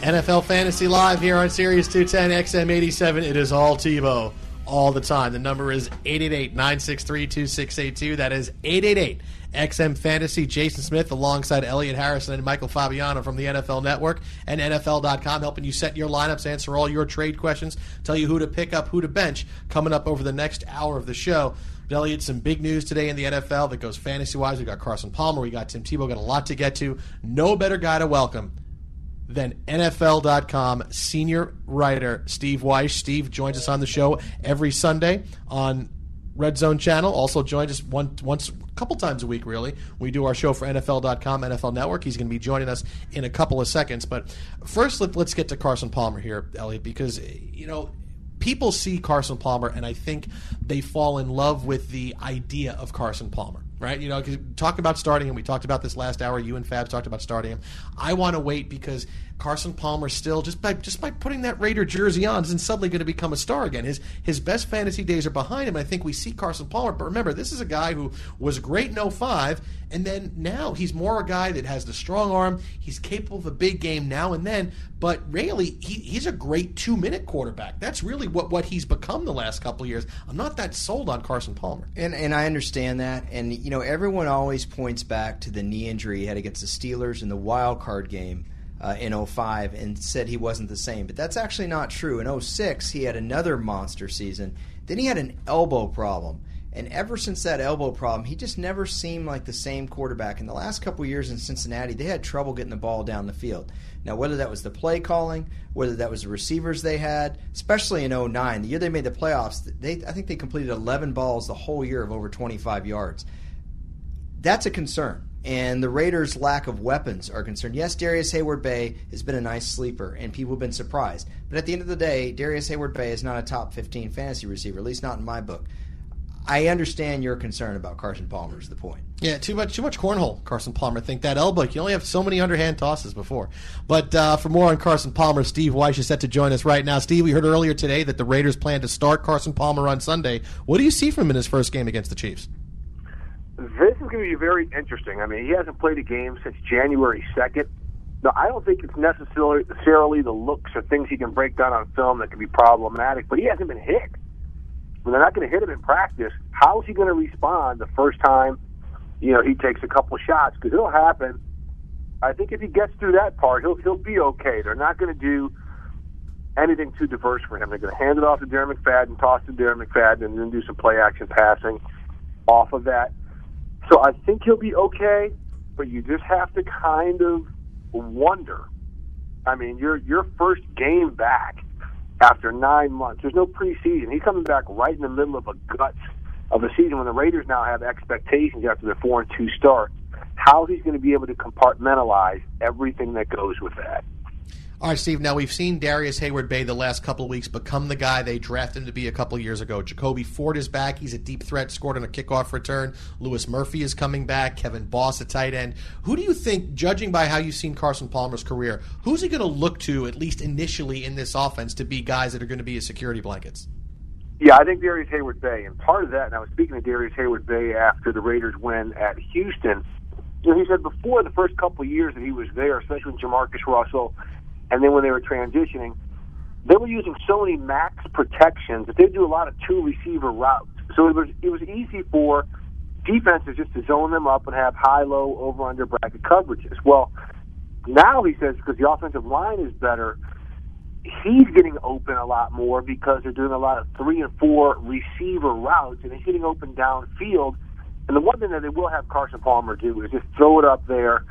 NFL Fantasy Live here on Sirius 210 XM87. It is all Tebow all the time. The number is 888 963 2682. That is 888 XM Fantasy. Jason Smith alongside Elliot Harrison and Michael Fabiano from the NFL Network and NFL.com helping you set your lineups, answer all your trade questions, tell you who to pick up, who to bench coming up over the next hour of the show. Elliot, some big news today in the NFL that goes fantasy wise. We got Carson Palmer, we got Tim Tebow, got a lot to get to. No better guy to welcome than NFL.com senior writer Steve Wyche. Steve joins us on the show every Sunday on Red Zone Channel. Also joins us one, once, a couple times a week, really. We do our show for NFL.com, NFL Network. He's going to be joining us in a couple of seconds. But first, let, let's get to Carson Palmer here, Elliot, because, you know, people see Carson Palmer, and I think they fall in love with the idea of Carson Palmer right? You know, talk about starting him. We talked about this last hour. You and Fabs talked about starting him. I want to wait because Carson Palmer still just by just by putting that Raider jersey on isn't suddenly going to become a star again. His his best fantasy days are behind him. I think we see Carson Palmer, but remember, this is a guy who was great in 05, and then now he's more a guy that has the strong arm. He's capable of a big game now and then, but really he, he's a great two minute quarterback. That's really what what he's become the last couple years. I'm not that sold on Carson Palmer. And and I understand that, and you know everyone always points back to the knee injury he had against the Steelers in the wild card game uh, in 05 and said he wasn't the same. But that's actually not true. In 06, he had another monster season. Then he had an elbow problem. And ever since that elbow problem, he just never seemed like the same quarterback. In the last couple years in Cincinnati, they had trouble getting the ball down the field. Now, whether that was the play calling, whether that was the receivers they had, especially in 09, the year they made the playoffs, they I think they completed 11 balls the whole year of over 25 yards. That's a concern and the Raiders' lack of weapons are concerned. Yes, Darius Heyward-Bey has been a nice sleeper, and people have been surprised. But at the end of the day, Darius Heyward-Bey is not a top 15 fantasy receiver, at least not in my book. I understand your concern about Carson Palmer. Is the point? Yeah, too much, too much cornhole. Carson Palmer. Think that elbow. You only have so many underhand tosses before. But uh, for more on Carson Palmer, Steve Wyche is set to join us right now. Steve, we heard earlier today that the Raiders plan to start Carson Palmer on Sunday. What do you see from him in his first game against the Chiefs? Going to be very interesting. I mean, he hasn't played a game since January 2nd. Now, I don't think it's necessarily the looks or things he can break down on film that can be problematic, but he hasn't been hit. When they're not going to hit him in practice, how is he going to respond the first time, you know, he takes a couple shots? Because it'll happen. I think if he gets through that part, he'll he'll be okay. They're not going to do anything too diverse for him. They're going to hand it off to Darren McFadden, toss to Darren McFadden, and then do some play action passing off of that. So I think he'll be okay, but you just have to kind of wonder. I mean, your your first game back after nine months. There's no preseason. He's coming back right in the middle of a guts of a season when the Raiders now have expectations after their four and two start. How he's going to be able to compartmentalize everything that goes with that. All right, Steve. Now we've seen Darius Heyward-Bey the last couple of weeks become the guy they drafted him to be a couple of years ago. Jacoby Ford is back; he's a deep threat, scored on a kickoff return. Lewis Murphy is coming back. Kevin Boss, a tight end. Who do you think, judging by how you've seen Carson Palmer's career, who's he going to look to at least initially in this offense to be guys that are going to be his security blankets? Yeah, I think Darius Heyward-Bey, and part of that. And I was speaking to Darius Heyward-Bey after the Raiders win at Houston. You know, he said before the first couple of years that he was there, especially with Jamarcus Russell and then when they were transitioning, they were using so many max protections that they do a lot of two receiver routes. So it was it was easy for defenses just to zone them up and have high low over under bracket coverages. Well, now he says because the offensive line is better, he's getting open a lot more because they're doing a lot of three and four receiver routes and he's getting open downfield. And the one thing that they will have Carson Palmer do is just throw it up there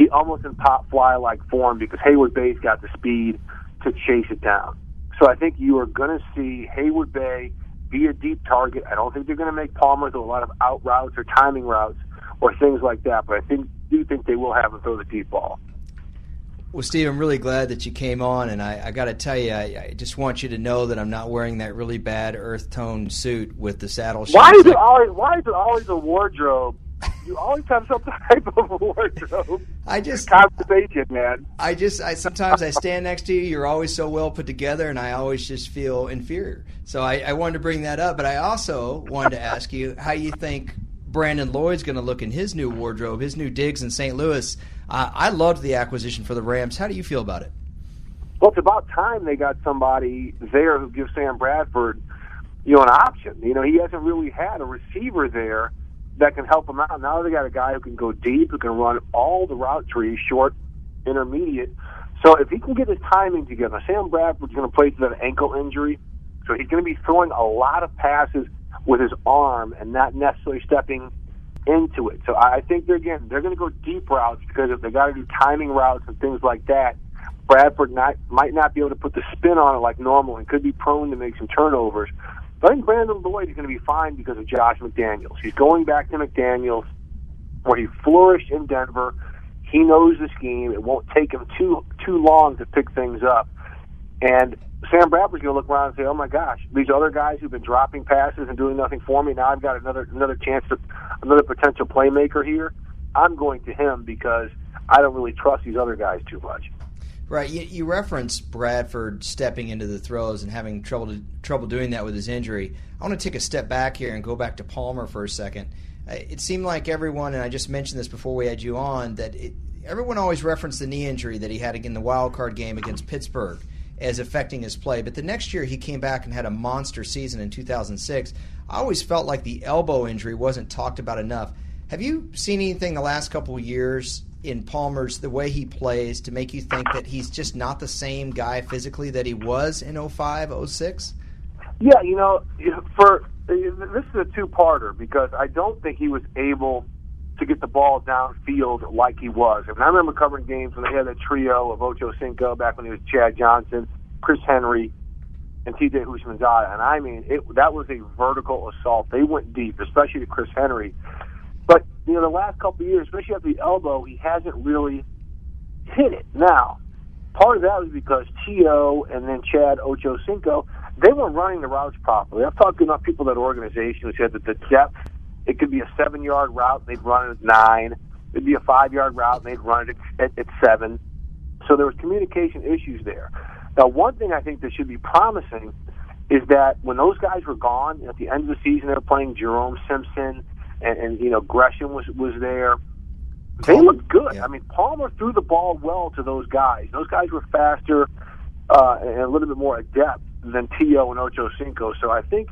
he almost in pop fly like form because Heyward-Bey's got the speed to chase it down. So I think you are going to see Heyward-Bey be a deep target. I don't think they're going to make Palmer throw a lot of out routes or timing routes or things like that, but I think do think they will have him throw the deep ball. Well, Steve, I'm really glad that you came on, and I, I got to tell you, I, I, just want you to know that I'm not wearing that really bad earth tone suit with the saddle. Why is it always? Why is it always a wardrobe you always have some type of wardrobe. I just conversation, man. I just I sometimes I stand next to you. You're always so well put together, and I always just feel inferior. So I, I wanted to bring that up, but I also wanted to ask you how you think Brandon Lloyd's going to look in his new wardrobe, his new digs in St. Louis. Uh, I loved the acquisition for the Rams. How do you feel about it? Well, it's about time they got somebody there who gives Sam Bradford, you know, an option. You know, he hasn't really had a receiver there that can help them out. Now they got a guy who can go deep, who can run all the route trees, short, intermediate. So if he can get his timing together, Sam Bradford's going to play through that ankle injury, so he's going to be throwing a lot of passes with his arm and not necessarily stepping into it. So I think they're again they're going to go deep routes because if they got to do timing routes and things like that, Bradford not, might not be able to put the spin on it like normal and could be prone to make some turnovers. I think Brandon Lloyd is going to be fine because of Josh McDaniels. He's going back to McDaniels, where he flourished in Denver. He knows the scheme. It won't take him too too long to pick things up. And Sam Bradford's going to look around and say, "Oh my gosh, these other guys who've been dropping passes and doing nothing for me. Now I've got another another chance to another potential playmaker here. I'm going to him because I don't really trust these other guys too much." Right. You, you referenced Bradford stepping into the throws and having trouble to, trouble doing that with his injury. I want to take a step back here and go back to Palmer for a second. Uh, it seemed like everyone, and I just mentioned this before we had you on, that it, everyone always referenced the knee injury that he had in the wild card game against Pittsburgh as affecting his play. But the next year he came back and had a monster season in 2006. I always felt like the elbow injury wasn't talked about enough. Have you seen anything the last couple of years in Palmer's the way he plays to make you think that he's just not the same guy physically that he was in 05, 06? Yeah, you know, for this is a two-parter because I don't think he was able to get the ball downfield like he was. I, mean, I remember covering games when they had that trio of Ocho Cinco back when he was Chad Johnson, Chris Henry, and T.J. Houshmandzadeh, and I mean, it, that was a vertical assault. They went deep, especially to Chris Henry. But you know, the last couple of years, especially at the elbow, he hasn't really hit it. Now, part of that was because T.O. and then Chad Ocho Cinco, they weren't running the routes properly. Talked to enough people that organization who said that the depth, it could be a seven yard route, they'd run it at nine. It'd be a five yard route, and they'd run it at, at seven. So there was communication issues there. Now, one thing I think that should be promising is that when those guys were gone at the end of the season, they were playing Jerome Simpson and, and you know Gresham was was there. They looked good. Yeah. I mean, Palmer threw the ball well to those guys. Those guys were faster uh, and a little bit more adept than T.O. and Ocho Cinco. So I think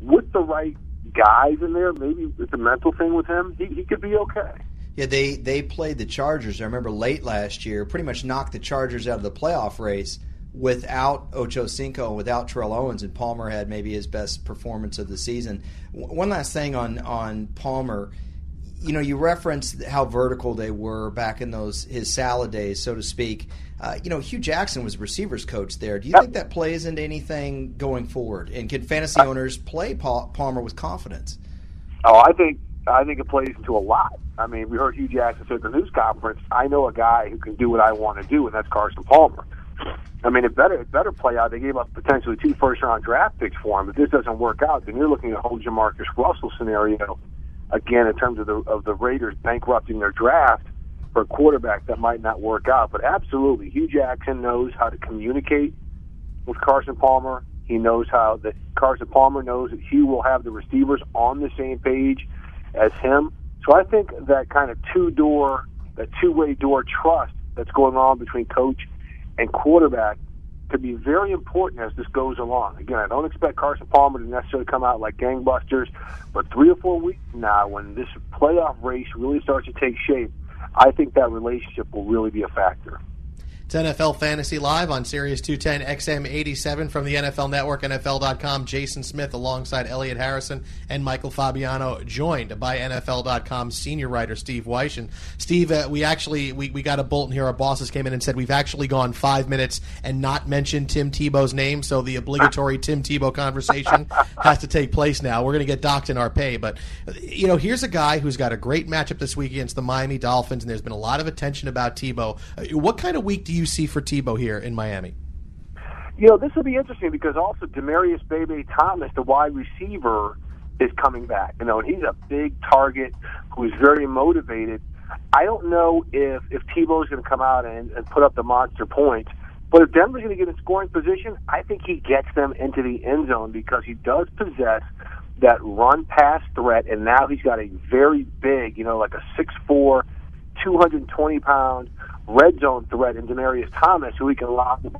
with the right guys in there, maybe it's a mental thing with him. He, he could be okay. Yeah, they they played the Chargers. I remember late last year, pretty much knocked the Chargers out of the playoff race without Ocho Cinco and without Terrell Owens, and Palmer had maybe his best performance of the season. One last thing on on Palmer, you know, you referenced how vertical they were back in those his salad days, so to speak. Uh, you know, Hue Jackson was receivers coach there. Do you think that plays into anything going forward? And can fantasy owners play Palmer with confidence? Oh, I think I think it plays into a lot. I mean, we heard Hue Jackson say at the news conference, "I know a guy who can do what I want to do, and that's Carson Palmer." I mean, it better it better play out. They gave up potentially two first round draft picks for him. If this doesn't work out, then you're looking at a whole Jamarcus Russell scenario again in terms of the of the Raiders bankrupting their draft for a quarterback that might not work out. But absolutely, Hue Jackson knows how to communicate with Carson Palmer. He knows how that Carson Palmer knows that Hue will have the receivers on the same page as him. So I think that kind of two door, that two way door trust that's going on between coach and quarterback could be very important as this goes along. Again, I don't expect Carson Palmer to necessarily come out like gangbusters, but three or four weeks now, when this playoff race really starts to take shape, I think that relationship will really be a factor. It's NFL Fantasy Live on Sirius 210 XM 87 from the NFL Network, NFL.com. Jason Smith alongside Elliot Harrison and Michael Fabiano, joined by NFL.com senior writer Steve Wyche. And Steve, uh, we actually we, we got a bulletin here. Our bosses came in and said we've actually gone five minutes and not mentioned Tim Tebow's name, so the obligatory Tim Tebow conversation has to take place now. We're going to get docked in our pay, but you know, here's a guy who's got a great matchup this week against the Miami Dolphins, and there's been a lot of attention about Tebow. Uh, what kind of week do you you see for Tebow here in Miami? You know, this will be interesting because also Demaryius Bay-Bay Thomas, the wide receiver, is coming back. You know, and he's a big target who is very motivated. I don't know if if Tebow is going to come out and, and put up the monster points, but if Denver's going to get in scoring position, I think he gets them into the end zone because he does possess that run pass threat, and now he's got a very big, you know, like a six four, two hundred twenty pound red zone threat in Demaryius Thomas, who he can lock to.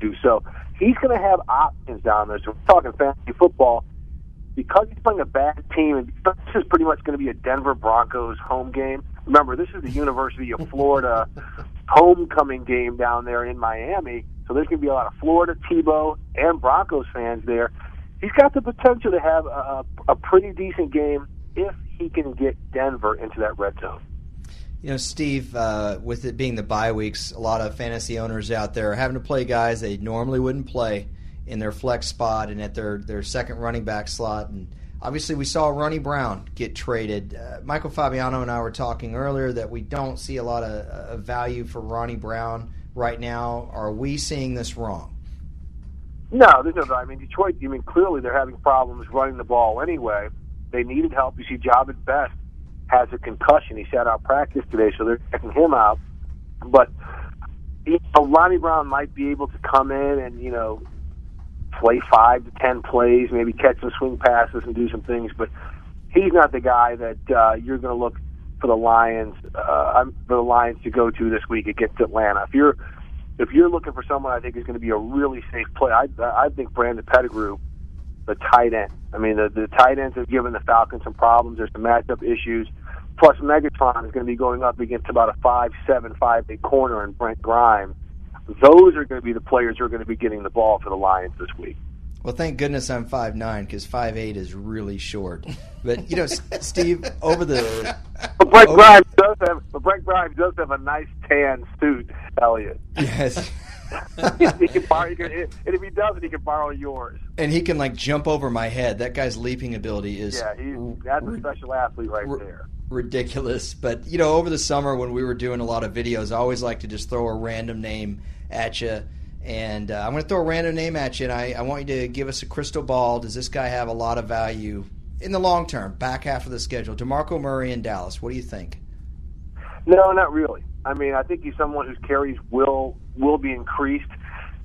Do so he's going to have options down there. So we're talking fantasy football. Because he's playing a bad team, and this is pretty much going to be a Denver Broncos home game. Remember, this is the University of Florida homecoming game down there in Miami. So there's going to be a lot of Florida, Tebow, and Broncos fans there. He's got the potential to have a, a pretty decent game if he can get Denver into that red zone. You know, Steve, uh, with it being the bye weeks, a lot of fantasy owners out there are having to play guys they normally wouldn't play in their flex spot and at their, their second running back slot. And obviously, we saw Ronnie Brown get traded. Uh, Michael Fabiano and I were talking earlier that we don't see a lot of, uh, value for Ronnie Brown right now. Are we seeing this wrong? No, there's no. I mean, Detroit. I mean, clearly they're having problems running the ball anyway. They needed help. You see, Jahvid Best has a concussion. He sat out practice today, so they're checking him out. But you know, Ronnie Brown might be able to come in and you know play five to ten plays, maybe catch some swing passes and do some things. But he's not the guy that uh, you're going to look for the Lions uh, for the Lions to go to this week against Atlanta. If you're if you're looking for someone I think is going to be a really safe play, I I think Brandon Pettigrew the tight end. I mean, the, the tight ends have given the Falcons some problems. There's some matchup issues. Plus, Megatron is going to be going up against about a five seven five eight corner in Brent Grimes. Those are going to be the players who are going to be getting the ball for the Lions this week. Well, thank goodness I'm five nine because five eight is really short. But you know, Steve, over the but Brent Grimes does have but Brent Grimes does have a nice tan suit, Elliot. Yes. he can borrow, he can, and if he doesn't, he can borrow yours. And he can like jump over my head. That guy's leaping ability is yeah, he's, that's a special athlete right there. Ridiculous, but you know, over the summer when we were doing a lot of videos, I always like to just throw a random name at you. And uh, I'm going to throw a random name at you, and I, I want you to give us a crystal ball. Does this guy have a lot of value in the long term, back half of the schedule? DeMarco Murray in Dallas. What do you think? No, not really. I mean, I think he's someone whose carries will will be increased,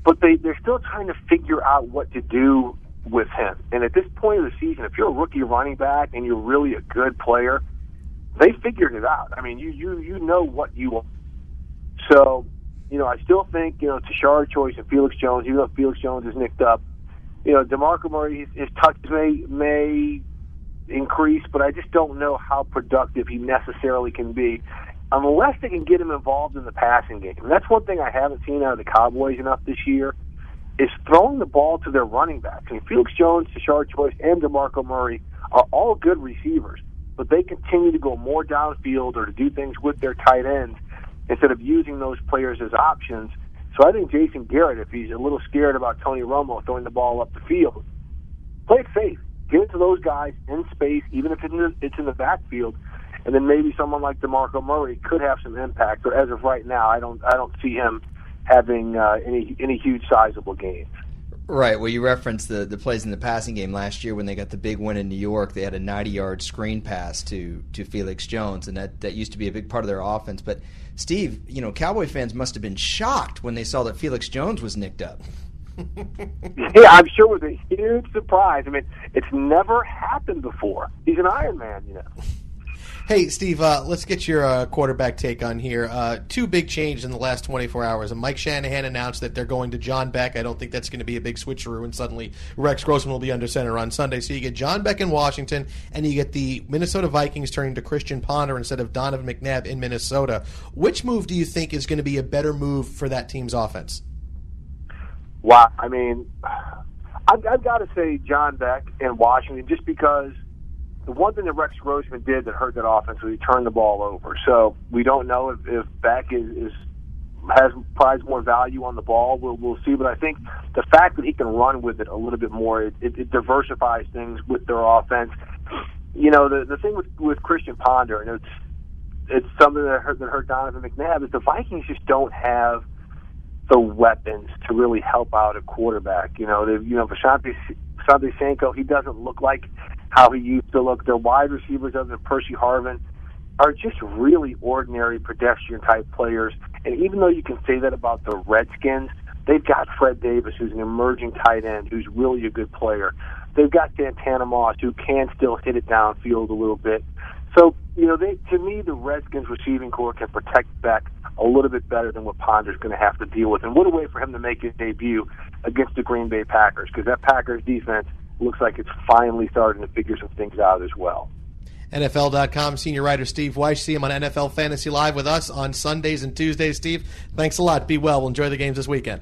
but they they're still trying to figure out what to do with him. And at this point of the season, if you're a rookie running back and you're really a good player, they figured it out. I mean, you you you know what you want. So, you know, I still think you know Tashard Choice and Felix Jones, even though Felix Jones is nicked up, you know, Demarco Murray his, his touches may may increase, but I just don't know how productive he necessarily can be unless they can get him involved in the passing game. And that's one thing I haven't seen out of the Cowboys enough this year is throwing the ball to their running backs. I mean, Felix Jones, Tashard Choice, and DeMarco Murray are all good receivers, but they continue to go more downfield or to do things with their tight ends instead of using those players as options. So I think Jason Garrett, if he's a little scared about Tony Romo throwing the ball up the field, play it safe. Get it to those guys in space, even if it's in the backfield, and then maybe someone like DeMarco Murray could have some impact. But as of right now, I don't I don't see him having uh, any any huge sizable games. Right. Well, you referenced the, the plays in the passing game last year when they got the big win in New York. They had a 90 yard screen pass to, to Felix Jones, and that, that used to be a big part of their offense. But, Steve, you know, Cowboy fans must have been shocked when they saw that Felix Jones was nicked up. yeah, I'm sure it was a huge surprise. I mean, it's never happened before. He's an Iron Man, you know. Hey, Steve, uh, let's get your uh, quarterback take on here. Uh, two big changes in the last 24 hours. And Mike Shanahan announced that they're going to John Beck. I don't think that's going to be a big switcheroo, and suddenly Rex Grossman will be under center on Sunday. So you get John Beck in Washington, and you get the Minnesota Vikings turning to Christian Ponder instead of Donovan McNabb in Minnesota. Which move do you think is going to be a better move for that team's offense? Wow. I mean, I've, I've got to say John Beck in Washington just because – the one thing that Rex Grossman did that hurt that offense was he turned the ball over. So we don't know if, if Beck is, is has prize more value on the ball. We'll, we'll see. But I think the fact that he can run with it a little bit more, it, it, it diversifies things with their offense. You know, the the thing with with Christian Ponder, and it's it's something that hurt that hurt Donovan McNabb is the Vikings just don't have the weapons to really help out a quarterback. You know, they you know Visanthe Shiancoe, he doesn't look like how he used to look. Their wide receivers, other than Percy Harvin, are just really ordinary pedestrian type players. And even though you can say that about the Redskins, they've got Fred Davis, who's an emerging tight end, who's really a good player. They've got Santana Moss, who can still hit it downfield a little bit. So, you know, they to me the Redskins receiving corps can protect Beck a little bit better than what Ponder's going to have to deal with. And what a way for him to make his debut against the Green Bay Packers because that Packers defense looks like it's finally starting to figure some things out as well. NFL.com senior writer Steve Wyche. See him on NFL Fantasy Live with us on Sundays and Tuesdays. Steve, thanks a lot. Be well. We'll enjoy the games this weekend.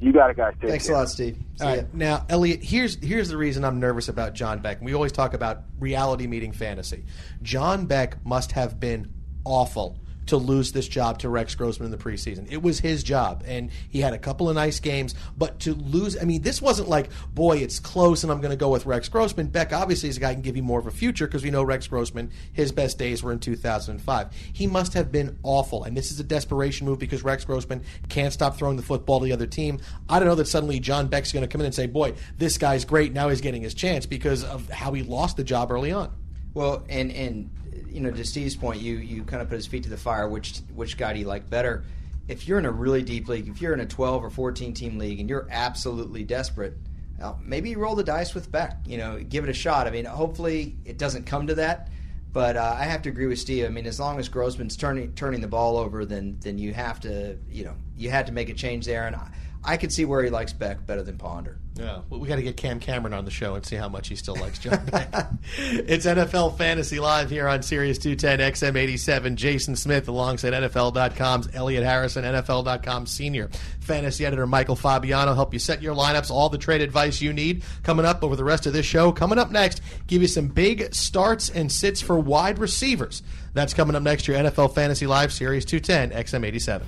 You got it, guys. Take Thanks care. a lot, Steve. See All right. Ya. Now, Elliot, here's here's the reason I'm nervous about John Beck. We always talk about reality meeting fantasy. John Beck must have been awful to lose this job to Rex Grossman in the preseason. It was his job, and he had a couple of nice games. But to lose, I mean, this wasn't like, boy, it's close, and I'm going to go with Rex Grossman. Beck obviously is a guy who can give you more of a future because we know Rex Grossman, his best days were in 2005. He must have been awful, and this is a desperation move because Rex Grossman can't stop throwing the football to the other team. I don't know that suddenly John Beck's going to come in and say, boy, this guy's great. Now he's getting his chance because of how he lost the job early on. Well, and and you know, to Steve's point, you you kind of put his feet to the fire. Which which guy do you like better? If you're in a really deep league, if you're in a 12 or 14 team league, and you're absolutely desperate, well, maybe you roll the dice with Beck. You know, give it a shot. I mean, hopefully it doesn't come to that. But uh, I have to agree with Steve. I mean, as long as Grossman's turning turning the ball over, then then you have to you know you had to make a change there. And I, I could see where he likes Beck better than Ponder. Yeah, well, we got to get Cam Cameron on the show and see how much he still likes John Beck. it's NFL Fantasy Live here on Sirius 210 XM87. Jason Smith alongside NFL.com's Elliot Harrison, NFL.com senior fantasy editor Michael Fabiano help you set your lineups, all the trade advice you need. Coming up over the rest of this show. Coming up next, give you some big starts and sits for wide receivers. That's coming up next your NFL Fantasy Live Sirius 210 XM87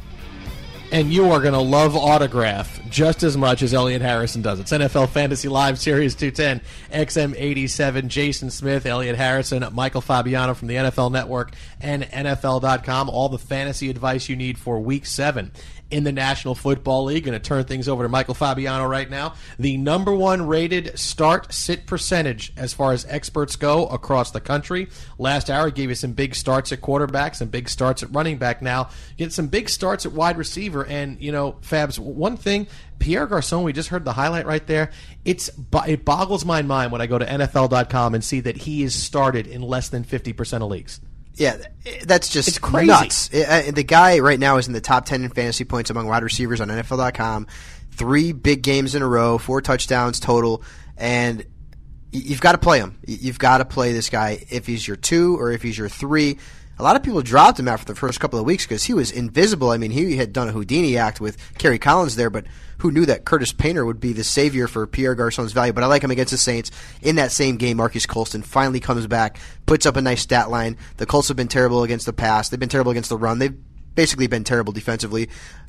and you are going to love autograph just as much as Elliot Harrison does. It's NFL Fantasy Live Sirius 210, XM87, Jason Smith, Elliot Harrison, Michael Fabiano from the NFL Network, and NFL.com. All the fantasy advice you need for Week 7 in the National Football League. Going to turn things over to Michael Fabiano right now. The number one rated start sit percentage as far as experts go across the country. Last hour gave you some big starts at quarterback, some big starts at running back. Now get some big starts at wide receiver. And you know, Fabs, one thing. Pierre Garcon, we just heard the highlight right there. It's it boggles my mind when I go to NFL.com and see that he is started in less than fifty percent of leagues. Yeah, that's just it's crazy. nuts. The guy right now is in the top 10 in fantasy points among wide receivers on NFL.com. Three big games in a row, four touchdowns total, and you've got to play him. You've got to play this guy if he's your two or if he's your three. A lot of people dropped him after the first couple of weeks because he was invisible. I mean, he had done a Houdini act with Kerry Collins there, but who knew that Curtis Painter would be the savior for Pierre Garcon's value? But I like him against the Saints. In that same game, Marques Colston finally comes back, puts up a nice stat line. The Colts have been terrible against the pass. They've been terrible against the run. They've basically been terrible defensively.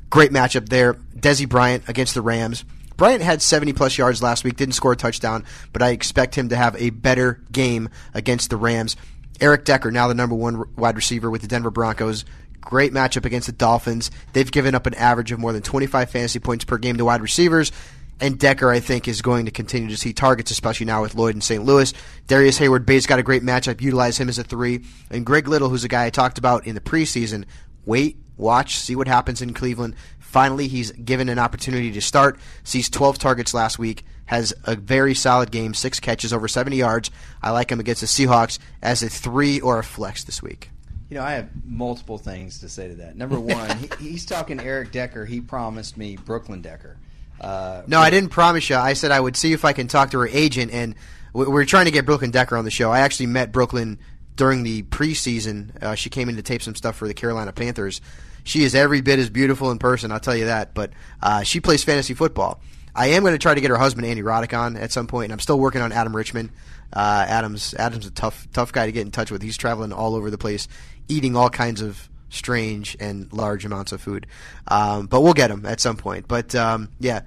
Great matchup there. Dez Bryant against the Rams. Bryant had 70 plus yards last week, didn't score a touchdown, but I expect him to have a better game against the Rams. Eric Decker, now the number one wide receiver with the Denver Broncos, great matchup against the Dolphins. They've given up an average of more than 25 fantasy points per game to wide receivers. And Decker, I think, is going to continue to see targets, especially now with Lloyd in St. Louis. Darius Heyward-Bey's got a great matchup. Utilize him as a three. And Greg Little, who's a guy I talked about in the preseason. Wait, watch, see what happens in Cleveland. Finally, he's given an opportunity to start. Sees 12 targets last week. Has a very solid game, six catches, over 70 yards. I like him against the Seahawks as a three or a flex this week. You know, I have multiple things to say to that. Number one, he, he's talking Eric Decker. He promised me Brooklyn Decker. Uh, no, I didn't promise you. I said I would see if I can talk to her agent, and we're trying to get Brooklyn Decker on the show. I actually met Brooklyn during the preseason. Uh, she came in to tape some stuff for the Carolina Panthers. She is every bit as beautiful in person, I'll tell you that. But uh, she plays fantasy football. I am going to try to get her husband Andy Roddick on at some point, and I'm still working on Adam Richman. Uh, Adam's Adam's a tough tough guy to get in touch with. He's traveling all over the place, eating all kinds of strange and large amounts of food. Um, but we'll get him at some point. But um, yeah,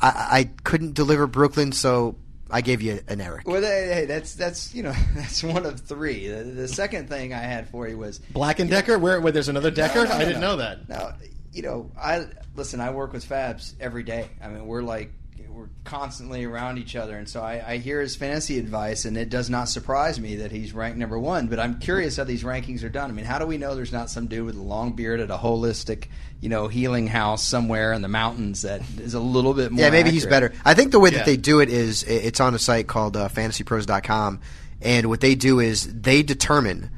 I, I, couldn't deliver Brooklyn, so I gave you an Eric. Well, hey, that's that's you know that's one of three. The, the, second thing I had for you was Black and Decker. Know, where, where there's another Decker? No, no, no, I didn't know that. No, you know I listen. I work with Fabs every day. I mean, we're like we're constantly around each other, and so I, I, hear his fantasy advice, and it does not surprise me that he's ranked number one. But I'm curious how these rankings are done. I mean, how do we know there's not some dude with a long beard at a holistic, you know, healing house somewhere in the mountains that is a little bit more? Yeah, maybe accurate? he's better. I think the way yeah. that they do it is it's on a site called uh, FantasyPros.com, and what they do is they determine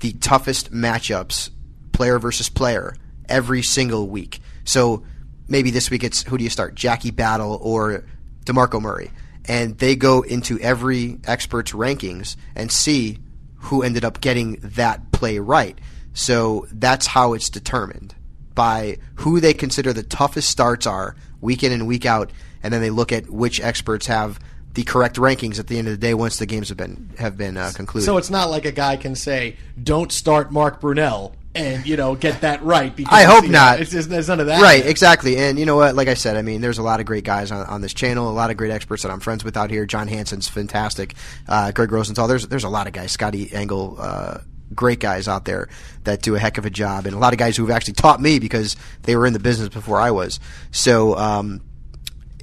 the toughest matchups, player versus player, every single week. So maybe this week it's who do you start, Jackie Battle or DeMarco Murray, and they go into every expert's rankings and see who ended up getting that play right. So that's how it's determined by who they consider the toughest starts are week in and week out, and then they look at which experts have the correct rankings at the end of the day once the games have been have been uh, concluded. So it's not like a guy can say, "Don't start Mark Brunell." And you know get that right. Because, I hope not. it's just there's none of that. Right, exactly. And you know what? Like I said, I mean, there's a lot of great guys on, on this channel, a lot of great experts that I'm friends with out here. John Hansen's fantastic. Uh, Greg Rosenthal. There's there's a lot of guys. Scotty Engel. Uh, great guys out there that do a heck of a job, and a lot of guys who've actually taught me because they were in the business before I was. So um,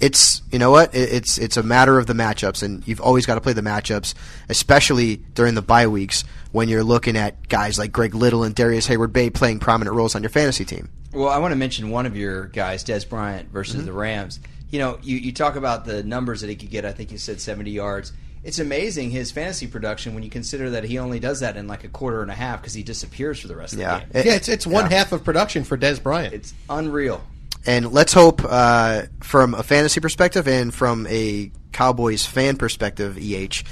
it's you know what it's it's a matter of the matchups, and you've always got to play the matchups, especially during the bye weeks when you're looking at guys like Greg Little and Darius Heyward-Bey playing prominent roles on your fantasy team. Well, I want to mention one of your guys, Dez Bryant versus mm-hmm. the Rams. You know, you, you talk about the numbers that he could get. I think you said 70 yards. It's amazing his fantasy production when you consider that he only does that in like a quarter and a half because he disappears for the rest yeah. of the game. yeah, it's it's one yeah. half of production for Dez Bryant. It's unreal. And let's hope, uh, from a fantasy perspective and from a Cowboys fan perspective, EH,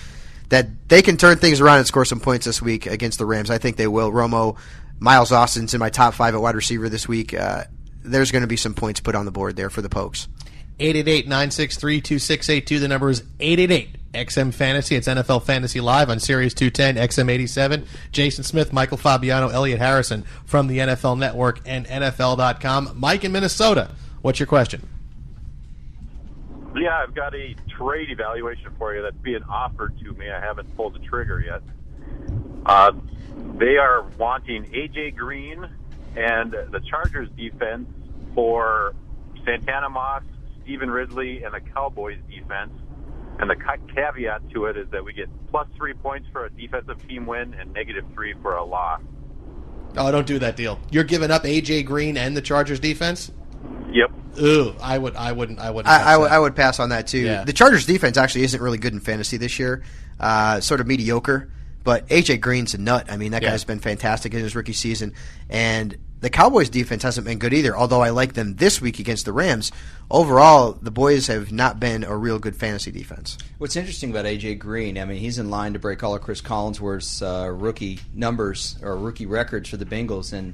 that they can turn things around and score some points this week against the Rams. I think they will. Romo, Miles Austin's in my top five at wide receiver this week. Uh, there's going to be some points put on the board there for the Pokes. 888-963-2682. The number is 888 XM Fantasy. It's NFL Fantasy Live on Sirius 210 XM87. Jason Smith, Michael Fabiano, Elliot Harrison from the NFL Network and NFL.com. Mike in Minnesota, what's your question? Yeah, I've got a trade evaluation for you that's being offered to me. I haven't pulled the trigger yet. Uh, they are wanting AJ Green and the Chargers defense for Santana Moss, Stevan Ridley, and the Cowboys defense. And the caveat to it is that we get plus three points for a defensive team win and negative three for a loss. Oh, don't do that deal. You're giving up AJ Green and the Chargers defense? Yep. Ooh, I would, I wouldn't, I wouldn't. I, I, w- I would pass on that too. Yeah. The Chargers defense actually isn't really good in fantasy this year. Uh, sort of mediocre. But AJ Green's a nut. I mean, that yeah. guy's been fantastic in his rookie season, and the Cowboys defense hasn't been good either. Although I like them this week against the Rams, overall the boys have not been a real good fantasy defense. What's interesting about AJ Green? I mean, he's in line to break all of Cris Collinsworth's uh, rookie numbers or rookie records for the Bengals, and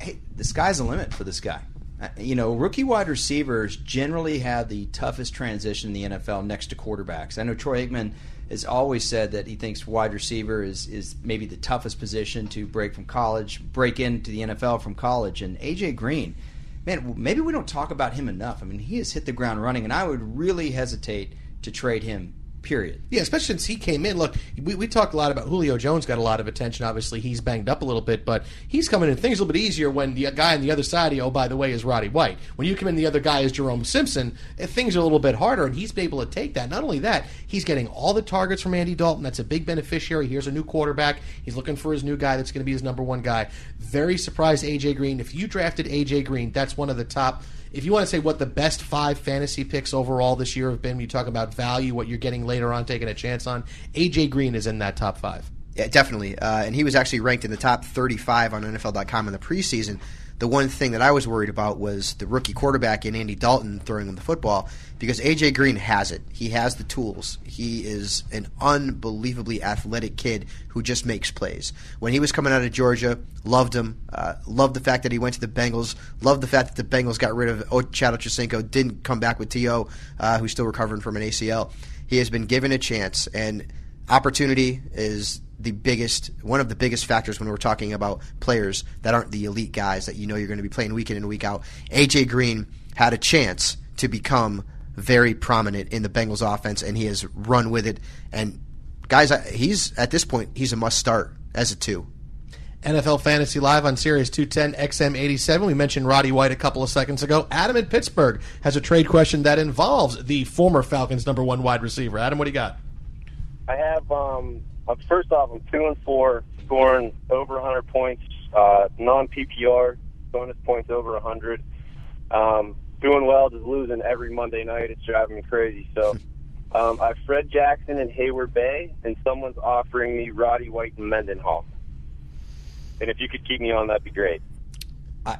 hey, the sky's the limit for this guy. Uh, you know, rookie wide receivers generally have the toughest transition in the NFL next to quarterbacks. I know Troy Aikman has always said that he thinks wide receiver is is maybe the toughest position to break from college, break into the NFL from college. And AJ Green, man, maybe we don't talk about him enough. I mean, he has hit the ground running, and I would really hesitate to trade him Period. Yeah, especially since he came in. Look, we, we talked a lot about Julio Jones got a lot of attention. Obviously, he's banged up a little bit, but he's coming in. Things a little bit easier when the guy on the other side, oh, by the way, is Roddy White. When you come in, the other guy is Jerome Simpson. eh, Things are a little bit harder, and he's been able to take that. Not only that, he's getting all the targets from Andy Dalton. That's a big beneficiary. Here's a new quarterback. He's looking for his new guy that's going to be his number one guy. Very surprised, AJ Green. If you drafted AJ Green, that's one of the top if you want to say what the best five fantasy picks overall this year have been, you talk about value, what you're getting later on, taking a chance on. AJ Green is in that top five. Yeah, definitely. Uh, and he was actually ranked in the top 35 on NFL.com in the preseason. The one thing that I was worried about was the rookie quarterback in Andy Dalton throwing him the football because AJ Green has it. He has the tools. He is an unbelievably athletic kid who just makes plays. When he was coming out of Georgia, loved him. Uh, loved the fact that he went to the Bengals. Loved the fact that the Bengals got rid of o- Chad Didn't come back with T.O., uh, who's still recovering from an ACL. He has been given a chance, and opportunity is the biggest one of the biggest factors when we're talking about players that aren't the elite guys that you know you're going to be playing week in and week out. AJ Green had a chance to become very prominent in the Bengals offense and he has run with it and guys he's at this point he's a must start as a 2. NFL Fantasy Live on Sirius 210 XM87. We mentioned Roddy White a couple of seconds ago. Adam in Pittsburgh has a trade question that involves the former Falcons' number one wide receiver. Adam, what do you got? I have um first off I'm two and four, scoring over 100 points, uh, non PPR bonus points over 100. Um, doing well, just losing every Monday night. It's driving me crazy. So um, I have Fred Jackson and Heyward-Bey, and someone's offering me Roddy White and Mendenhall. And if you could keep me on, that'd be great. I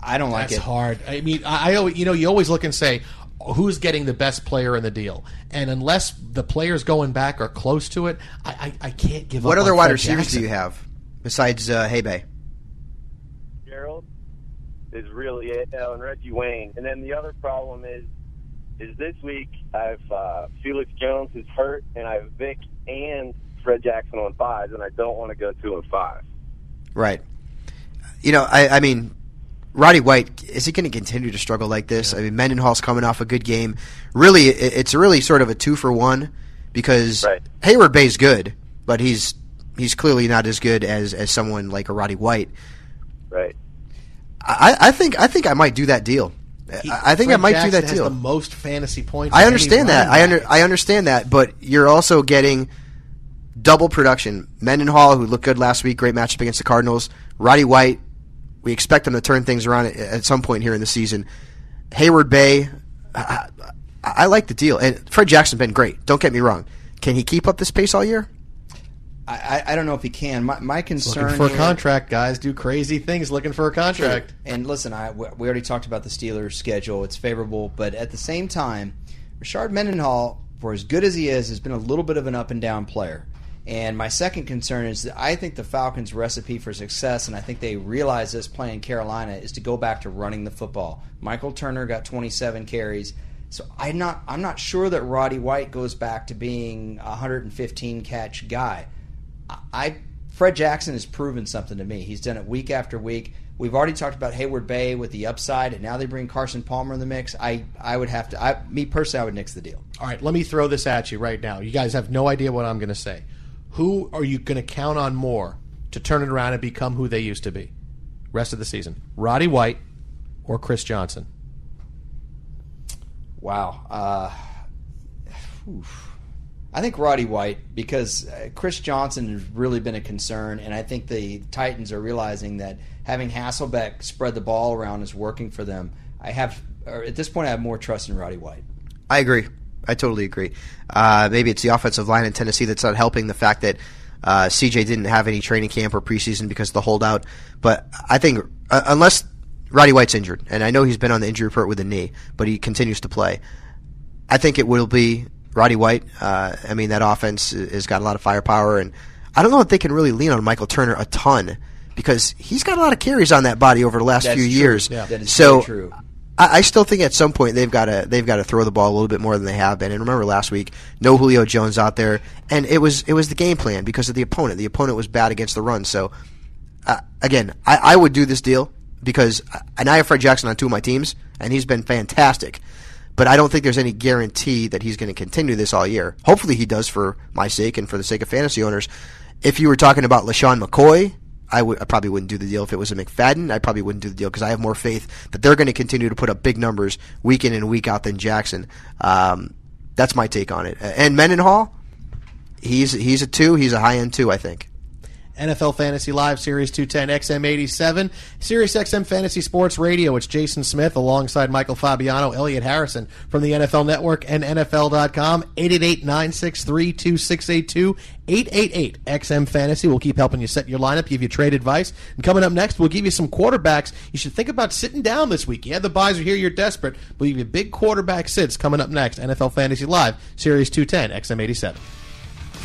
I don't like That's it. hard. I mean, I, I always, you know, you always look and say, who's getting the best player in the deal? And unless the players going back are close to it, I, I, I can't give What up. What other on wide receivers do you have besides uh, Haybay? Gerald is really it, uh, and Reggie Wayne. And then the other problem is, is this week I've uh, Felix Jones is hurt, and I have Vic and Fred Jackson on fives, and I don't want to go two and five. Right. You know, I, I mean, Roddy White is he going to continue to struggle like this? I mean, Mendenhall's coming off a good game. Really, it's really sort of a two for one because Right. Heyward-Bey's good, but he's he's clearly not as good as as someone like a Roddy White. Right. I, I think I think I might do that deal. He- I I think Fred I might Jackson do that has deal. the most fantasy points. I understand that. I under. I understand that, but you're also getting double production. Mendenhall, who looked good last week, great matchup against the Cardinals. Roddy White, we expect him to turn things around at, at some point here in the season. Heyward-Bey, I, I, I like the deal, and Fred Jackson's been great. Don't get me wrong. Can he keep up this pace all year? I, I, I don't know if he can. My, my concern Looking for a contract, guys do crazy things looking for a contract. And listen, I we we already talked about the Steelers' schedule. It's favorable, but at the same time, Rashard Mendenhall, for as good as he is, has been a little bit of an up and down player. And my second concern is that I think the Falcons' recipe for success, and I think they realize this playing Carolina, is to go back to running the football. Michael Turner got 27 carries. So I'm not I'm not sure that Roddy White goes back to being a 115 catch guy. I Fred Jackson has proven something to me. He's done it week after week. We've already talked about Heyward-Bey with the upside, and now they bring Carson Palmer in the mix. I, I would have to, I, me personally, I would nix the deal. All right, let me throw this at you right now. You guys have no idea what I'm going to say. Who are you going to count on more to turn it around and become who they used to be? Rest of the season, Roddy White or Chris Johnson? Wow. Uh, oof. I think Roddy White because uh, Chris Johnson has really been a concern, and I think the Titans are realizing that having Hasselbeck spread the ball around is working for them. I have, or at this point, I have more trust in Roddy White. I agree. I totally agree. Uh, maybe it's the offensive line in Tennessee that's not helping the fact that uh, CJ didn't have any training camp or preseason because of the holdout. But I think uh, unless Roddy White's injured, and I know he's been on the injury report with a knee, but he continues to play. I think it will be Roddy White. Uh, I mean, that offense has got a lot of firepower, and I don't know if they can really lean on Michael Turner a ton because he's got a lot of carries on that body over the last That's few true. years. Yeah. That is so true. I, I still think at some point they've got to they've got to throw the ball a little bit more than they have been. And remember last week, no Julio Jones out there, and it was it was the game plan because of the opponent. The opponent was bad against the run. So uh, again, I, I would do this deal because I, and I have Fred Jackson on two of my teams, and he's been fantastic. but I don't think there's any guarantee that he's going to continue this all year. Hopefully, he does for my sake and for the sake of fantasy owners. If you were talking about LeSean McCoy, I probably wouldn't do the deal if it was a McFadden. I probably wouldn't do the deal because I have more faith that they're going to continue to put up big numbers week in and week out than Jackson. Um, that's my take on it. And Mendenhall, he's he's a two. He's a high end two. I think. NFL Fantasy Live Sirius 210 XM87, Sirius XM Fantasy Sports Radio. It's Jason Smith alongside Michael Fabiano, Elliot Harrison from the NFL Network and NFL.com. 888-963-2682, 888 XM Fantasy. We'll keep helping you set your lineup, give you trade advice. And coming up next, we'll give you some quarterbacks. You should think about sitting down this week. Yeah, the byes are here, you're desperate. We'll give you big quarterback sits coming up next. NFL Fantasy Live, Sirius 210 XM87.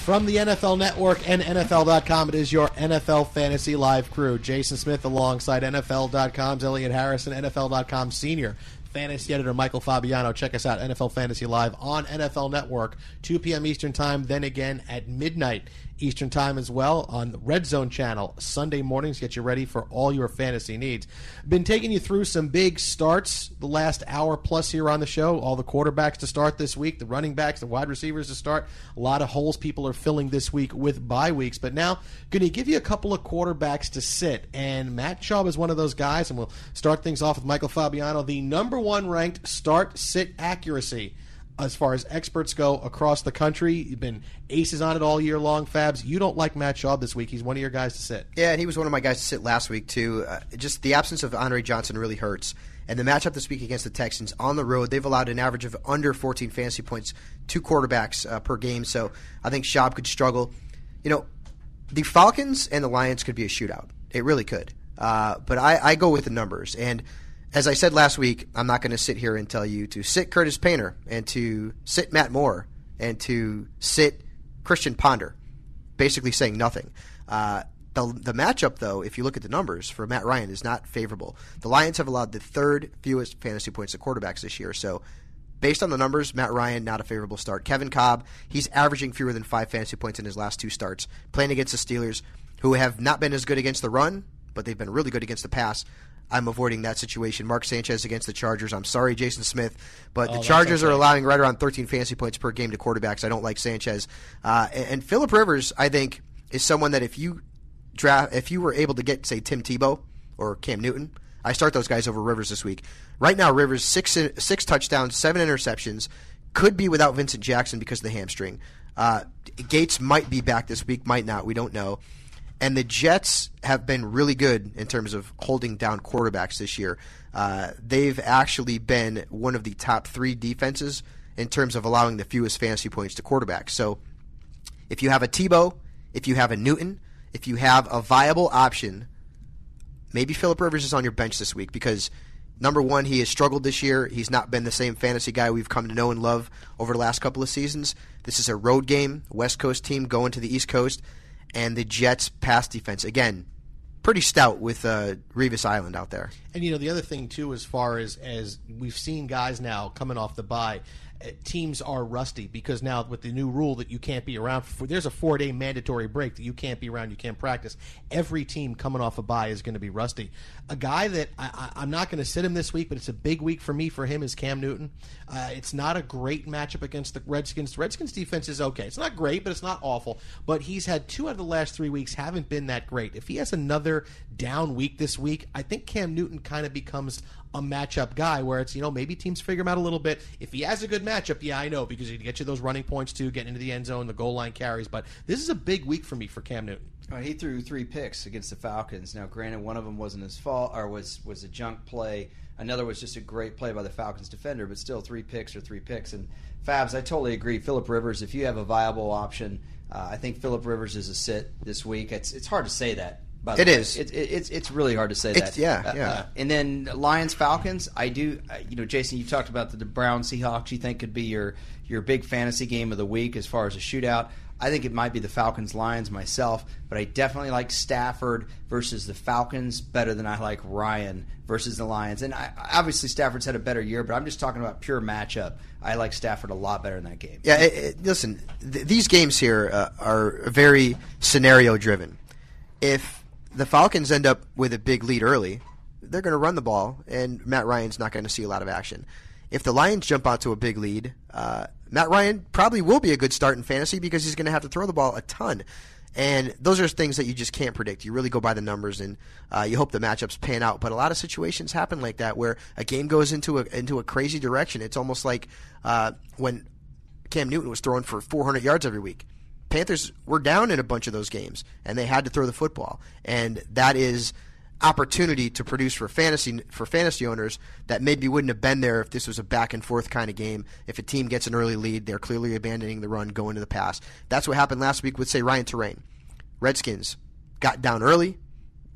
From the NFL Network and NFL.com, it is your NFL Fantasy Live crew. Jason Smith alongside NFL.com's Elliot Harrison, NFL.com senior fantasy editor Michael Fabiano. Check us out, NFL Fantasy Live on NFL Network, 2 p.m. Eastern Time, then again at midnight Eastern Time as well on the Red Zone channel Sunday mornings. Get you ready for all your fantasy needs. Been taking you through some big starts the last hour plus here on the show. All the quarterbacks to start this week, the running backs, the wide receivers to start. A lot of holes people are filling this week with bye weeks. But now, going to give you a couple of quarterbacks to sit. And Matt Schaub is one of those guys. And we'll start things off with Michael Fabiano, the number one ranked start sit accuracy as far as experts go across the country. You've been aces on it all year long, Fabs. You don't like Matt Schaub this week. He's one of your guys to sit. Yeah, and he was one of my guys to sit last week, too. Uh, just the absence of Andre Johnson really hurts. And the matchup this week against the Texans on the road, they've allowed an average of under 14 fantasy points to quarterbacks uh, per game. So I think Schaub could struggle. You know, the Falcons and the Lions could be a shootout. It really could. Uh, but I, I go with the numbers. And as I said last week, I'm not going to sit here and tell you to sit Curtis Painter and to sit Matt Moore and to sit Christian Ponder, basically saying nothing. Uh, the, the matchup, though, if you look at the numbers for Matt Ryan, is not favorable. The Lions have allowed the third fewest fantasy points to quarterbacks this year. So, based on the numbers, Matt Ryan, not a favorable start. Kevin Kolb, he's averaging fewer than five fantasy points in his last two starts, playing against the Steelers, who have not been as good against the run, but they've been really good against the pass. I'm avoiding that situation. Mark Sanchez against the Chargers. I'm sorry, Jason Smith, but Oh, the Chargers okay. are allowing right around 13 fantasy points per game to quarterbacks. I don't like Sanchez. Uh, and, and Philip Rivers, I think, is someone that if you draft, if you were able to get, say, Tim Tebow or Cam Newton, I start those guys over Rivers this week. Right now, Rivers six six touchdowns, seven interceptions. Could be without Vincent Jackson because of the hamstring. Uh, Gates might be back this week, might not. We don't know. And the Jets have been really good in terms of holding down quarterbacks this year. Uh, they've actually been one of the top three defenses in terms of allowing the fewest fantasy points to quarterbacks. So if you have a Tebow, if you have a Newton, if you have a viable option, maybe Philip Rivers is on your bench this week because number one, he has struggled this year. He's not been the same fantasy guy we've come to know and love over the last couple of seasons. This is a road game, West Coast team going to the East Coast, and the Jets' pass defense again pretty stout with uh, Revis Island out there. And you know the other thing too, as far as as we've seen guys now coming off the bye, teams are rusty because now with the new rule that you can't be around for there's a four day mandatory break that you can't be around, you can't practice. Every team coming off a bye is going to be rusty. A guy that I, I'm not going to sit him this week, but it's a big week for me for him is Cam Newton. Uh, it's not a great matchup against the Redskins. The Redskins defense is okay. It's not great, but it's not awful. But he's had two out of the last three weeks haven't been that great. If he has another down week this week, I think Cam Newton kind of becomes a matchup guy where it's, you know, maybe teams figure him out a little bit. If he has a good matchup, yeah, I know, because he can get you those running points too, getting into the end zone, the goal line carries. But this is a big week for me for Cam Newton. He threw three picks against the Falcons. Now, granted, one of them wasn't his fault or was was a junk play. Another was just a great play by the Falcons defender, but still three picks or three picks. And Fabs, I totally agree. Philip Rivers, if you have a viable option, uh, I think Philip Rivers is a sit this week. It's it's hard to say that. It way. is. It, it, it's it's really hard to say It's- that. yeah, Uh, yeah. uh, and then Lions Falcons, I do. Uh, you know, Jason, you talked about the, the Brown Seahawks. You think could be your your big fantasy game of the week as far as a shootout. I think it might be the Falcons Lions myself, but I definitely like Stafford versus the Falcons better than I like Ryan versus the Lions. And I, obviously Stafford's had a better year, but I'm just talking about pure matchup. I like Stafford a lot better in that game. Yeah, it, it, listen, th- these games here uh, are very scenario driven. If the Falcons end up with a big lead early, they're going to run the ball, and Matt Ryan's not going to see a lot of action. if the Lions jump out to a big lead, uh, Matt Ryan probably will be a good start in fantasy because he's going to have to throw the ball a ton. And those are things that you just can't predict. You really go by the numbers, and uh, you hope the matchups pan out. But a lot of situations happen like that, where a game goes into a into a crazy direction. It's almost like uh, when Cam Newton was throwing for 400 yards every week. Panthers were down in a bunch of those games, and they had to throw the football, and that is opportunity to produce for fantasy for fantasy owners that maybe wouldn't have been there if this was a back and forth kind of game. If a team gets an early lead, they're clearly abandoning the run, going to the pass. That's what happened last week with say Ryan Torain. Redskins got down early,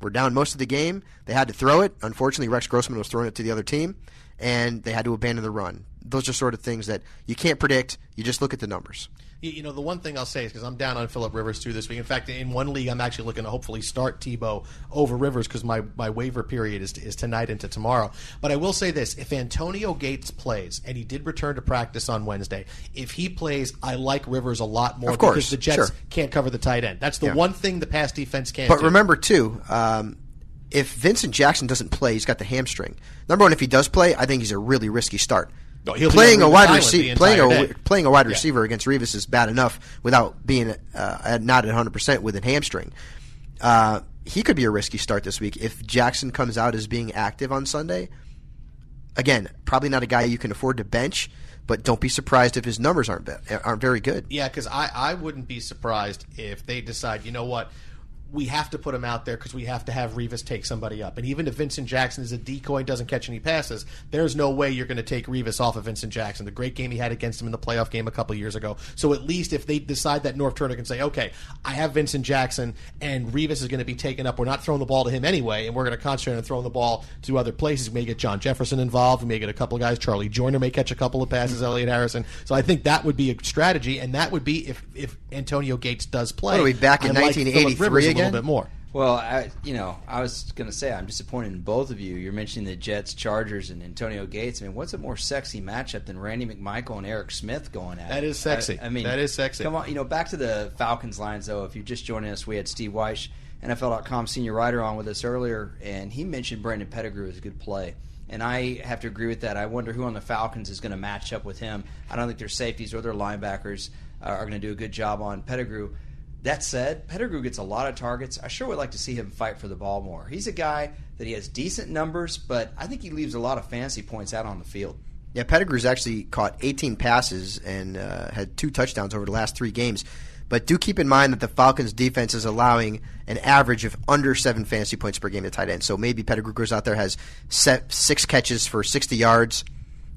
were down most of the game. They had to throw it. Unfortunately, Rex Grossman was throwing it to the other team, and they had to abandon the run. Those are sort of things that you can't predict. You just look at the numbers. You, know, the one thing I'll say is because I'm down on Philip Rivers too this week. In fact, in one league, I'm actually looking to hopefully start Tebow over Rivers because my, my waiver period is, is tonight into tomorrow. But I will say this: if Antonio Gates plays, and he did return to practice on Wednesday, if he plays, I like Rivers a lot more Of course, because the Jets sure. can't cover the tight end. That's the Yeah. one thing the pass defense can't. But do. remember too, um, if Vincent Jackson doesn't play, he's got the hamstring. Number one, if he does play, I think he's a really risky start. No, playing a wide receiver, playing a playing a wide receiver against Revis is bad enough without being uh, not at 100 percent with a hamstring. Uh, he could be a risky start this week if Jackson comes out as being active on Sunday. Again, probably not a guy you can afford to bench, but don't be surprised if his numbers aren't be- aren't very good. Yeah, because I, I wouldn't be surprised if they decide, you know what, we have to put him out there because we have to have Revis take somebody up. And even if Vincent Jackson is a decoy and doesn't catch any passes, there's no way you're going to take Revis off of Vincent Jackson. The great game he had against him in the playoff game a couple years ago. So at least if they decide that Norv Turner can say, okay, I have Vincent Jackson and Revis is going to be taken up. We're not throwing the ball to him anyway, and we're going to concentrate on throwing the ball to other places. We may get John Jefferson involved. We may get a couple of guys. Charlie Joiner may catch a couple of passes. Mm-hmm. Elliot Harrison. So I think that would be a strategy, and that would be if if Antonio Gates does play. What are we, back in I like 1983 Rivers again? Little bit more. Well, I, you know, I was going to say I'm disappointed in both of you. You're mentioning the Jets, Chargers, and Antonio Gates. I mean, what's a more sexy matchup than Randy McMichael and Eric Smith going at it? That is sexy. I, I mean, That is sexy. Come on, you know, back to the Falcons Lions though. If you're just joining us, we had Steve Wyche, NFL.com senior writer, on with us earlier, and he mentioned Brandon Pettigrew as a good play. And I have to agree with that. I wonder who on the Falcons is going to match up with him. I don't think their safeties or their linebackers uh, are going to do a good job on Pettigrew. That said, Pettigrew gets a lot of targets. I sure would like to see him fight for the ball more. He's a guy that he has decent numbers, but I think he leaves a lot of fantasy points out on the field. Yeah, Pettigrew's actually caught 18 passes and uh, had two touchdowns over the last three games. But do keep in mind that the Falcons' defense is allowing an average of under seven fantasy points per game to tight end. So maybe Pettigrew goes out there has six catches for 60 yards.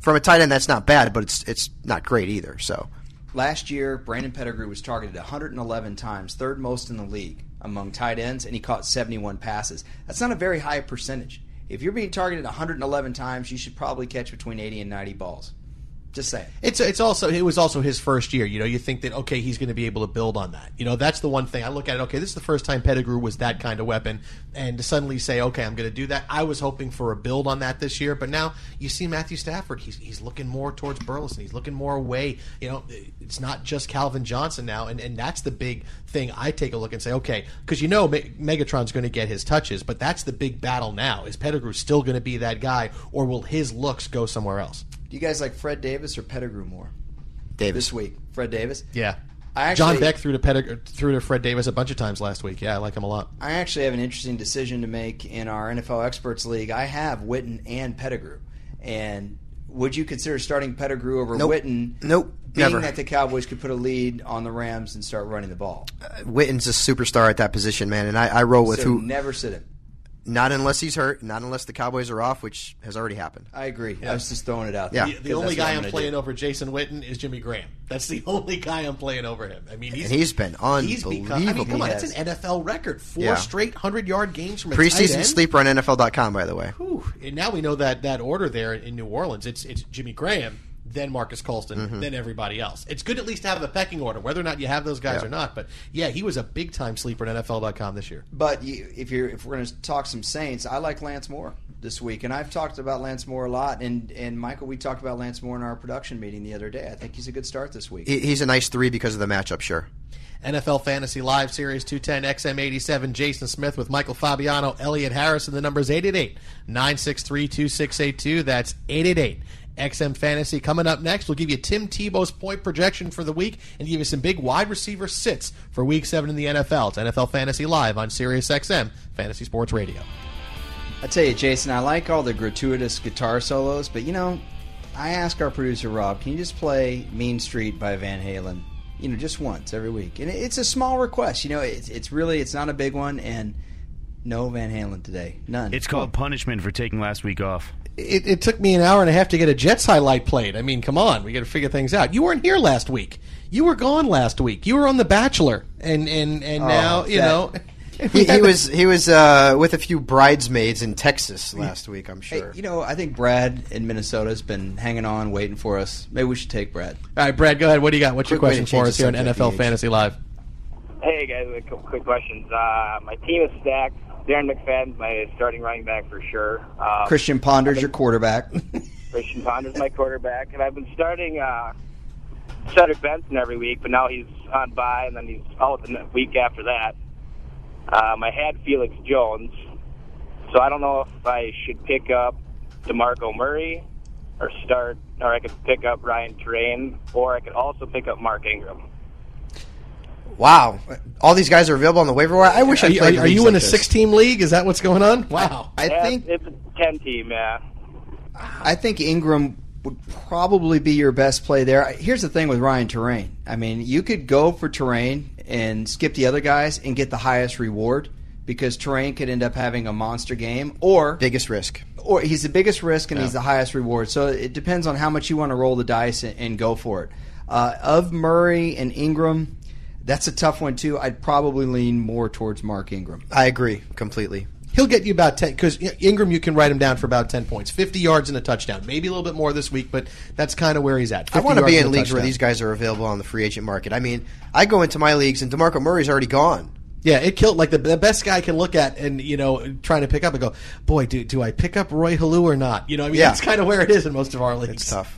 From a tight end, that's not bad, but it's it's not great either. So Last year, Brandon Pettigrew was targeted 111 times, third most in the league among tight ends, and he caught 71 passes. That's not a very high percentage. If you're being targeted 111 times, you should probably catch between 80 and 90 balls. Just saying. It's it's also it was also his first year. You know, you think that okay, he's going to be able to build on that. You know, that's the one thing I look at. it, Okay, this is the first time Pettigrew was that kind of weapon, and to suddenly say, okay, I'm going to do that. I was hoping for a build on that this year, but now you see Matthew Stafford. He's he's looking more towards Burleson. He's looking more away. You know, it's not just Calvin Johnson now, and and that's the big thing. I take a look and say, okay, because you know Me- Megatron's going to get his touches, but that's the big battle now. Is Pettigrew still going to be that guy, or will his looks go somewhere else? Do you guys like Fred Davis or Pettigrew more Davis. this week? Fred Davis? Yeah. I actually, John Beck threw to Pettig- threw to Fred Davis a bunch of times last week. Yeah, I like him a lot. I actually have an interesting decision to make in our NFL Experts League. I have Witten and Pettigrew. And would you consider starting Pettigrew over Nope. Witten? Nope, Being never. that the Cowboys could put a lead on the Rams and start running the ball. Uh, Witten's a superstar at that position, man, and I, I roll with so who. never sit him. Not unless he's hurt. Not unless the Cowboys are off, which has already happened. I agree. Yeah. I was just throwing it out Yeah. there. The, the 'cause only guy I'm I'm playing do. over Jason Witten is Jimmy Graham. That's the only guy I'm playing over him. I mean, he's, And he's been he's become. I mean, unbelievable. come on, He that's an NFL record. Four Yeah. straight hundred yard games from a tight Preseason end. sleeper on NFL.com, by the way. Whew. And now we know that that order there in New Orleans. It's it's Jimmy Graham, then Marques Colston, Mm-hmm. then everybody else. It's good at least to have a pecking order, whether or not you have those guys Yeah. or not. But yeah, he was a big time sleeper at NFL.com this year. But you, if you're if we're going to talk some Saints, I like Lance Moore this week, and I've talked about Lance Moore a lot. And and Michael, we talked about Lance Moore in our production meeting the other day. I think he's a good start this week. He- He's a nice three because of the matchup, sure. NFL Fantasy Live Sirius 210 XM87, Jason Smith with Michael Fabiano, Elliot Harrison. The number is 888 963 2682. That's 888 XM Fantasy. Coming up next, we'll give you Tim Tebow's point projection for the week and give you some big wide receiver sits for Week Seven in the NFL. It's NFL Fantasy Live on Sirius XM Fantasy Sports Radio. I tell you, Jason, I like all the gratuitous guitar solos, but you know, I ask our producer Rob, can you just play "Mean Street" by Van Halen? You know, just once every week, and it's a small request. You know, it's it's really it's not a big one, and no Van Halen today, none. It's called oh. punishment for taking last week off. It, it took me an hour and a half to get a Jets highlight played. I mean, come on, we got to figure things out. You weren't here last week. You were gone last week. You were on The Bachelor, and and and Oh, now you that- know. He, he was he was uh, with a few bridesmaids in Texas last week. I'm Hey, sure. you know, I think Brad in Minnesota has been hanging on, waiting for us. Maybe we should take Brad. All right, Brad, go ahead. What do you got? What's your Quick way to question for us here on NFL PH. Fantasy Live? Hey guys, a couple quick questions. Uh, my team is stacked. Darren McFadden's my starting running back for sure. Um, Christian Ponder's your quarterback. Christian Ponder's my quarterback, and I've been starting uh, Cedric Benson every week, but now he's on bye, and then he's out the week after that. Um, I had Felix Jones, so I don't know if I should pick up DeMarco Murray or start, or I could pick up Ryan Torain, or I could also pick up Mark Ingram. Wow, all these guys are available on the waiver wire. I wish Are I you, played. are, are you in a six-team league? Is that what's going on? Wow. I Yeah, think it's a ten team. Yeah. I think Ingram would probably be your best play there. Here's the thing with Ryan Torain. I mean, you could go for Torain and skip the other guys and get the highest reward because Torain could end up having a monster game or biggest risk. Or he's the biggest risk and he's the highest reward. So it depends on how much you want to roll the dice and, and go for it. Uh, of Murray and Ingram, that's a tough one too. I'd probably lean more towards Mark Ingram. I agree completely. He'll get you about 10 because Ingram, you can write him down for about 10 points, 50 yards and a touchdown. Maybe a little bit more this week, but that's kind of where he's at. I want to be in and a leagues where these guys are available on the free agent market. I mean, I go into my leagues and Demarco Murray's already gone. Yeah, it killed like the, the best guy I can look at and you know trying to pick up and go, boy, do do I pick up Roy Helu or not? You know, I mean Yeah. that's kind of where it is in most of our leagues. It's tough.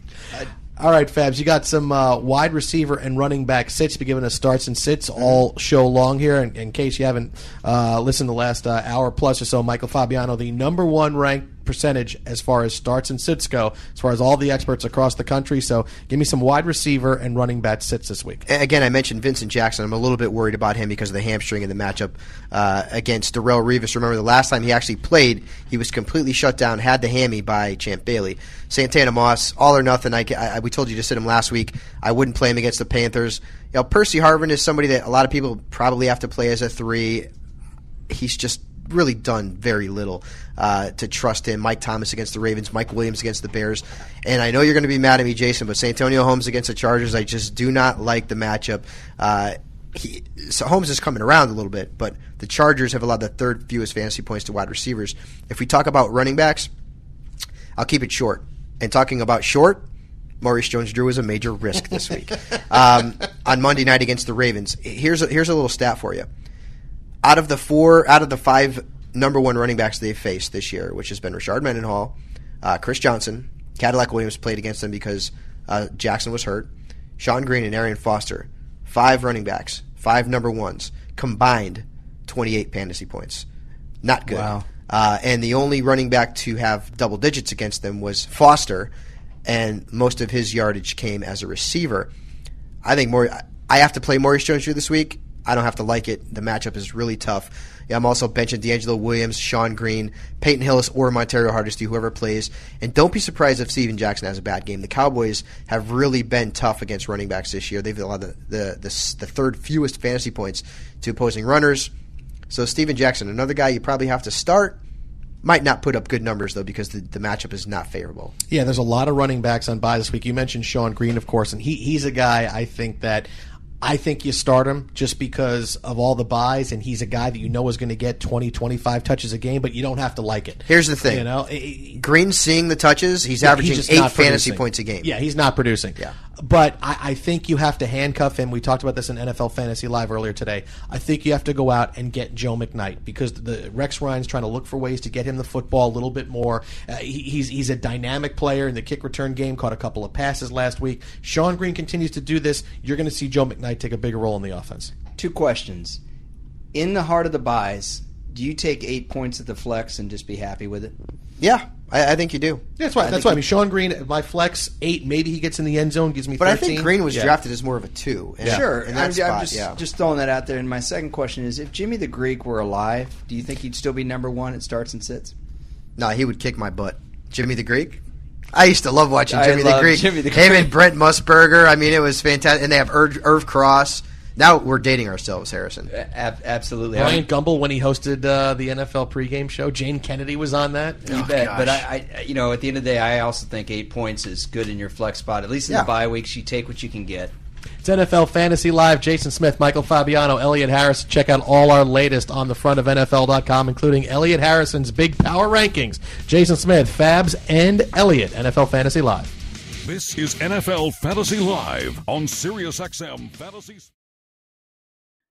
All right, Fabs, you got some uh, wide receiver and running back sits. Be giving us starts and sits all show long here. In, in case you haven't uh, listened the last uh, hour plus or so, Michael Fabiano, the number one ranked percentage as far as starts and sits go, as far as all the experts across the country. So, give me some wide receiver and running back sits this week. Again, I mentioned Vincent Jackson. I'm a little bit worried about him because of the hamstring in the matchup uh, against Darrelle Revis. Remember, the last time he actually played, he was completely shut down, had the hammy by Champ Bailey. Santana Moss, all or nothing. I, I, we told you to sit him last week. I wouldn't play him against the Panthers. You know, Percy Harvin is somebody that a lot of people probably have to play as a three. He's just really done very little uh, to trust him. Mike Thomas against the Ravens, Mike Williams against the Bears, and I know you're going to be mad at me, Jason, but Santonio Holmes against the Chargers, I just do not like the matchup. Uh, he, so Holmes is coming around a little bit, but the Chargers have allowed the third fewest fantasy points to wide receivers. If we talk about running backs, I'll keep it short. And talking about short, Maurice Jones-Drew is a major risk this week. um, on Monday night against the Ravens, here's a, here's a little stat for you. Out of the four, out of the five number one running backs they've faced this year, which has been Rashard Mendenhall, uh, Chris Johnson, Cadillac Williams played against them because uh, Jackson was hurt, Shonn Greene and Arian Foster, five running backs, five number ones, combined 28 fantasy points. Not good. Wow. Uh, and the only running back to have double digits against them was Foster, and most of his yardage came as a receiver. I think more. I have to play Maurice Jones-Drew this week. I don't have to like it. The matchup is really tough. Yeah, I'm also benching DeAngelo Williams, Shonn Greene, Peyton Hillis, or Montario Hardesty, whoever plays. And don't be surprised if Steven Jackson has a bad game. The Cowboys have really been tough against running backs this year. They've allowed the the, the, the third fewest fantasy points to opposing runners. So Steven Jackson, another guy you probably have to start. Might not put up good numbers though because the, the matchup is not favorable. Yeah, there's a lot of running backs on bye this week. You mentioned Shonn Greene, of course, and he he's a guy I think that I think you start him just because of all the byes, and he's a guy that you know is going to get 20, 25 touches a game, but you don't have to like it. Here's the thing. You know, Greene seeing the touches, he's Yeah, averaging just eight fantasy producing. points a game. Yeah, he's not producing. Yeah. But I, I think you have to handcuff him. We talked about this in NFL Fantasy Live earlier today. I think you have to go out and get Joe McKnight because the Rex Ryan's trying to look for ways to get him the football a little bit more. Uh, he, he's he's a dynamic player in the kick return game. Caught a couple of passes last week. Shonn Greene continues to do this. You're going to see Joe McKnight take a bigger role in the offense. Two questions. In the heart of the byes, do you take eight points at the flex and just be happy with it? Yeah, I, I think you do. That's why. I That's why. I mean, Shonn Greene, my flex eight. Maybe he gets in the end zone, gives me. But I think Greene was Yeah. drafted as more of a two. And Sure. in I'm, that I'm just, yeah. just throwing that out there. And my second question is if Jimmy the Greek were alive, do you think he'd still be number one at starts and sits? No, he would kick my butt. Jimmy the Greek. I used to love watching I Jimmy the Greek. Jimmy the Him Greek. and Brent Musburger. I mean, it was fantastic. And they have Irv, Irv Cross. Now we're dating ourselves, Harrison. Ab- absolutely. Brian Gumbel when he hosted uh, the NFL pregame show. Jayne Kennedy was on that. You bet. But I, I, you know, at the end of the day, I also think eight points is good in your flex spot. At least in Yeah. the bye weeks, you take what you can get. It's NFL Fantasy Live. Jason Smith, Michael Fabiano, Elliot Harris. Check out all our latest on the front of NFL.com, including Elliot Harrison's big power rankings. Jason Smith, Fabs, and Elliot. NFL Fantasy Live. This is NFL Fantasy Live on SiriusXM Fantasy.